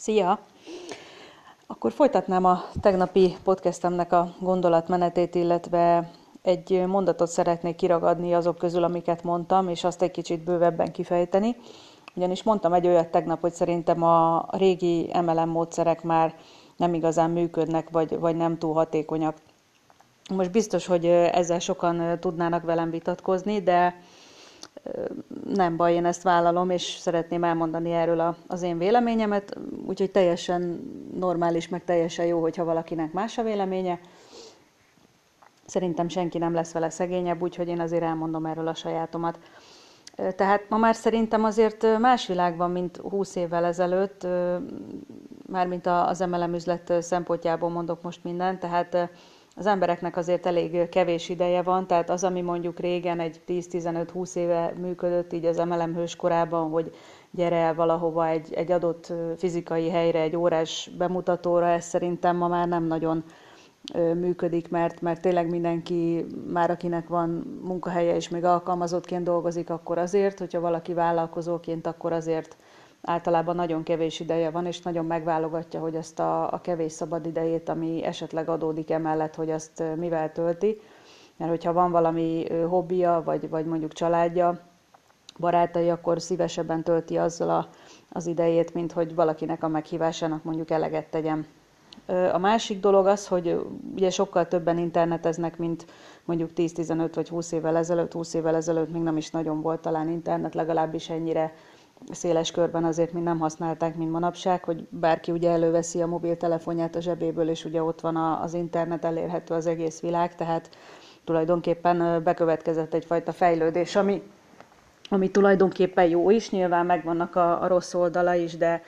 Szia! Akkor folytatnám a tegnapi podcastemnek a gondolatmenetét, illetve egy mondatot szeretnék kiragadni azok közül, amiket mondtam, és azt egy kicsit bővebben kifejteni. Ugyanis mondtam egy olyat tegnap, hogy szerintem a régi MLM módszerek már nem igazán működnek, vagy, vagy nem túl hatékonyak. Most biztos, hogy ezzel sokan tudnának velem vitatkozni, de nem baj, én ezt vállalom, és szeretném elmondani erről az én véleményemet, úgyhogy teljesen normális, meg teljesen jó, hogyha valakinek más a véleménye. Szerintem senki nem lesz vele szegényebb, úgyhogy én azért elmondom erről a sajátomat. Tehát ma már szerintem azért más világban, mint 20 évvel ezelőtt, mármint az MLM üzlet szempontjából mondok most mindent, tehát az embereknek azért elég kevés ideje van, tehát az, ami mondjuk régen egy 10-15-20 éve működött így az MLM hőskorában, hogy gyere el valahova egy, egy adott fizikai helyre, egy órás bemutatóra, ez szerintem ma már nem nagyon működik, mert, mert tényleg mindenki, már akinek van munkahelye és még alkalmazottként dolgozik, akkor azért, hogyha valaki vállalkozóként, akkor azért általában nagyon kevés ideje van, és nagyon megválogatja, hogy azt a, a kevés szabad idejét, ami esetleg adódik emellett, hogy azt mivel tölti. Mert hogyha van valami hobbija, vagy, vagy mondjuk családja, barátai, akkor szívesebben tölti azzal a, az idejét, mint hogy valakinek a meghívásának mondjuk eleget tegyen. A másik dolog az, hogy ugye sokkal többen interneteznek, mint mondjuk 10-15 vagy 20 évvel ezelőtt. 20 évvel ezelőtt még nem is nagyon volt talán internet, legalábbis ennyire széles körben azért mi nem használták, mint manapság, hogy bárki ugye előveszi a mobiltelefonját a zsebéből, és ugye ott van az internet, elérhető az egész világ, tehát tulajdonképpen bekövetkezett egyfajta fejlődés, ami, ami tulajdonképpen jó is, nyilván megvannak a, a rossz oldala is, de,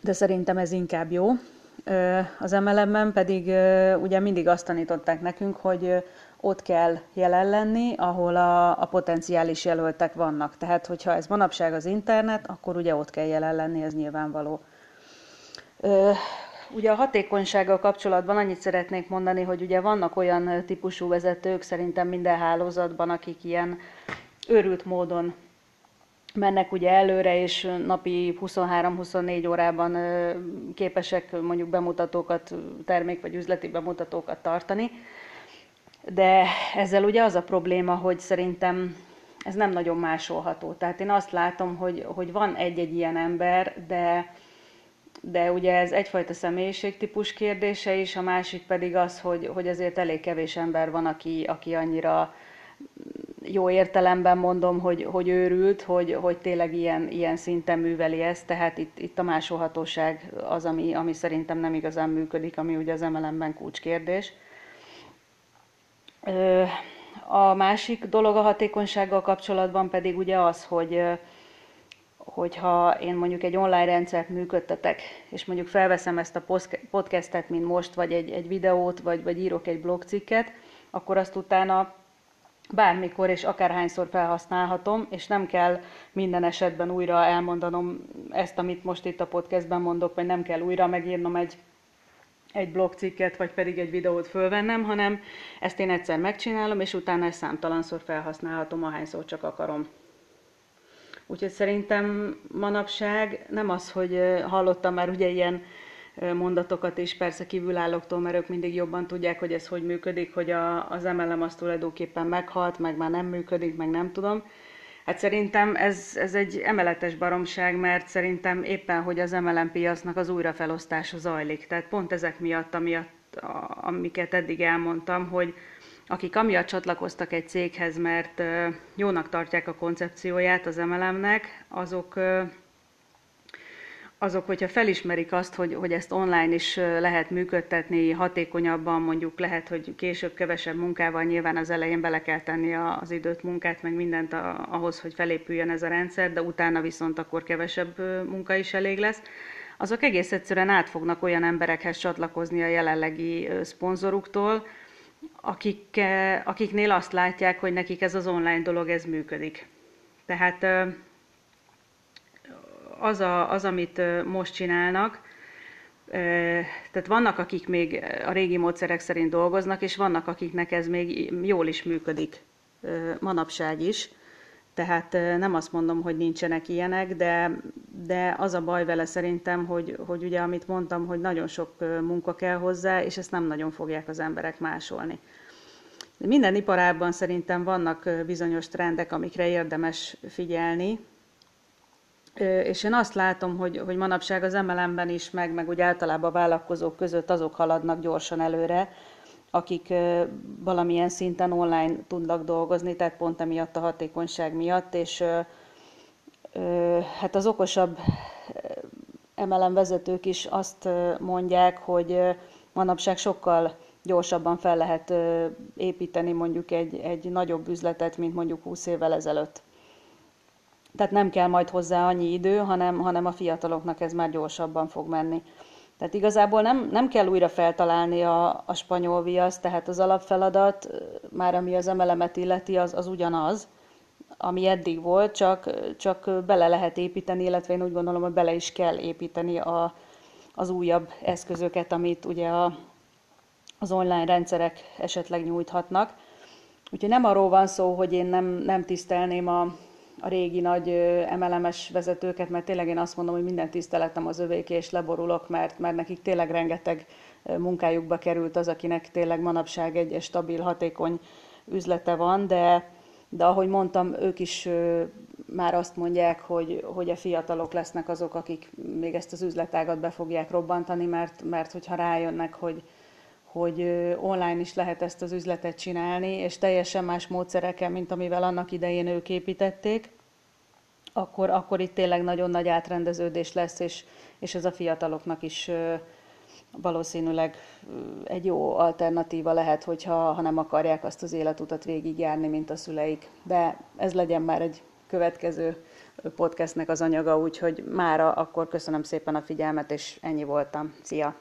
de szerintem ez inkább jó. Az MLM-ben pedig ugye mindig azt tanították nekünk, hogy ott kell jelen lenni, ahol a, a potenciális jelöltek vannak. Tehát, hogyha ez manapság az internet, akkor ugye ott kell jelen lenni, ez nyilvánvaló. Ö, ugye a hatékonysággal kapcsolatban annyit szeretnék mondani, hogy ugye vannak olyan típusú vezetők szerintem minden hálózatban, akik ilyen őrült módon mennek ugye előre, és napi 23-24 órában képesek mondjuk bemutatókat, termék vagy üzleti bemutatókat tartani de ezzel ugye az a probléma, hogy szerintem ez nem nagyon másolható. Tehát én azt látom, hogy, hogy van egy-egy ilyen ember, de, de ugye ez egyfajta személyiségtípus kérdése is, a másik pedig az, hogy, hogy azért elég kevés ember van, aki, aki annyira jó értelemben mondom, hogy, hogy őrült, hogy, hogy tényleg ilyen, ilyen szinten műveli ezt, tehát itt, itt a másolhatóság az, ami, ami szerintem nem igazán működik, ami ugye az MLM-ben kulcskérdés. A másik dolog a hatékonysággal kapcsolatban pedig ugye az, hogy hogyha én mondjuk egy online rendszert működtetek, és mondjuk felveszem ezt a podcastet, mint most, vagy egy, egy videót, vagy, vagy írok egy blogcikket, akkor azt utána bármikor és akárhányszor felhasználhatom, és nem kell minden esetben újra elmondanom ezt, amit most itt a podcastben mondok, vagy nem kell újra megírnom egy egy blogcikket, vagy pedig egy videót fölvennem, hanem ezt én egyszer megcsinálom, és utána ezt számtalanszor felhasználhatom, ahányszor csak akarom. Úgyhogy szerintem manapság nem az, hogy hallottam már ugye ilyen mondatokat is, persze kívülállóktól, mert ők mindig jobban tudják, hogy ez hogy működik, hogy a, az MLM az tulajdonképpen meghalt, meg már nem működik, meg nem tudom. Hát szerintem ez, ez egy emeletes baromság, mert szerintem éppen, hogy az MLM piacnak az újrafelosztása zajlik. Tehát pont ezek miatt, amiatt, amiket eddig elmondtam, hogy akik amiatt csatlakoztak egy céghez, mert jónak tartják a koncepcióját az MLM-nek, azok azok, hogyha felismerik azt, hogy, hogy ezt online is lehet működtetni hatékonyabban, mondjuk lehet, hogy később kevesebb munkával, nyilván az elején bele kell tenni az időt, munkát, meg mindent ahhoz, hogy felépüljön ez a rendszer, de utána viszont akkor kevesebb munka is elég lesz, azok egész egyszerűen át fognak olyan emberekhez csatlakozni a jelenlegi szponzoruktól, akik, akiknél azt látják, hogy nekik ez az online dolog, ez működik. Tehát az, a, az, amit most csinálnak, tehát vannak, akik még a régi módszerek szerint dolgoznak, és vannak, akiknek ez még jól is működik manapság is. Tehát nem azt mondom, hogy nincsenek ilyenek, de, de az a baj vele szerintem, hogy, hogy ugye amit mondtam, hogy nagyon sok munka kell hozzá, és ezt nem nagyon fogják az emberek másolni. Minden iparágban szerintem vannak bizonyos trendek, amikre érdemes figyelni, és én azt látom, hogy, hogy manapság az MLM-ben is, meg, meg úgy általában a vállalkozók között azok haladnak gyorsan előre, akik valamilyen szinten online tudnak dolgozni, tehát pont emiatt a hatékonyság miatt, és hát az okosabb MLM vezetők is azt mondják, hogy manapság sokkal gyorsabban fel lehet építeni mondjuk egy, egy nagyobb üzletet, mint mondjuk 20 évvel ezelőtt. Tehát nem kell majd hozzá annyi idő, hanem, hanem a fiataloknak ez már gyorsabban fog menni. Tehát igazából nem, nem kell újra feltalálni a, a spanyol viaszt, tehát az alapfeladat, már ami az emelemet illeti, az, az ugyanaz, ami eddig volt, csak, csak bele lehet építeni, illetve én úgy gondolom, hogy bele is kell építeni a, az újabb eszközöket, amit ugye a, az online rendszerek esetleg nyújthatnak. Úgyhogy nem arról van szó, hogy én nem, nem tisztelném a, a régi nagy emelemes vezetőket, mert tényleg én azt mondom, hogy minden tiszteletem az övék, és leborulok, mert, mert nekik tényleg rengeteg munkájukba került az, akinek tényleg manapság egy stabil, hatékony üzlete van, de, de ahogy mondtam, ők is már azt mondják, hogy, hogy a fiatalok lesznek azok, akik még ezt az üzletágat be fogják robbantani, mert, mert hogyha rájönnek, hogy, hogy online is lehet ezt az üzletet csinálni, és teljesen más módszerekkel, mint amivel annak idején ők építették, akkor, akkor itt tényleg nagyon nagy átrendeződés lesz, és, és ez a fiataloknak is valószínűleg egy jó alternatíva lehet, hogyha ha nem akarják azt az életutat végigjárni, mint a szüleik. De ez legyen már egy következő podcastnek az anyaga, úgyhogy mára akkor köszönöm szépen a figyelmet, és ennyi voltam. Szia!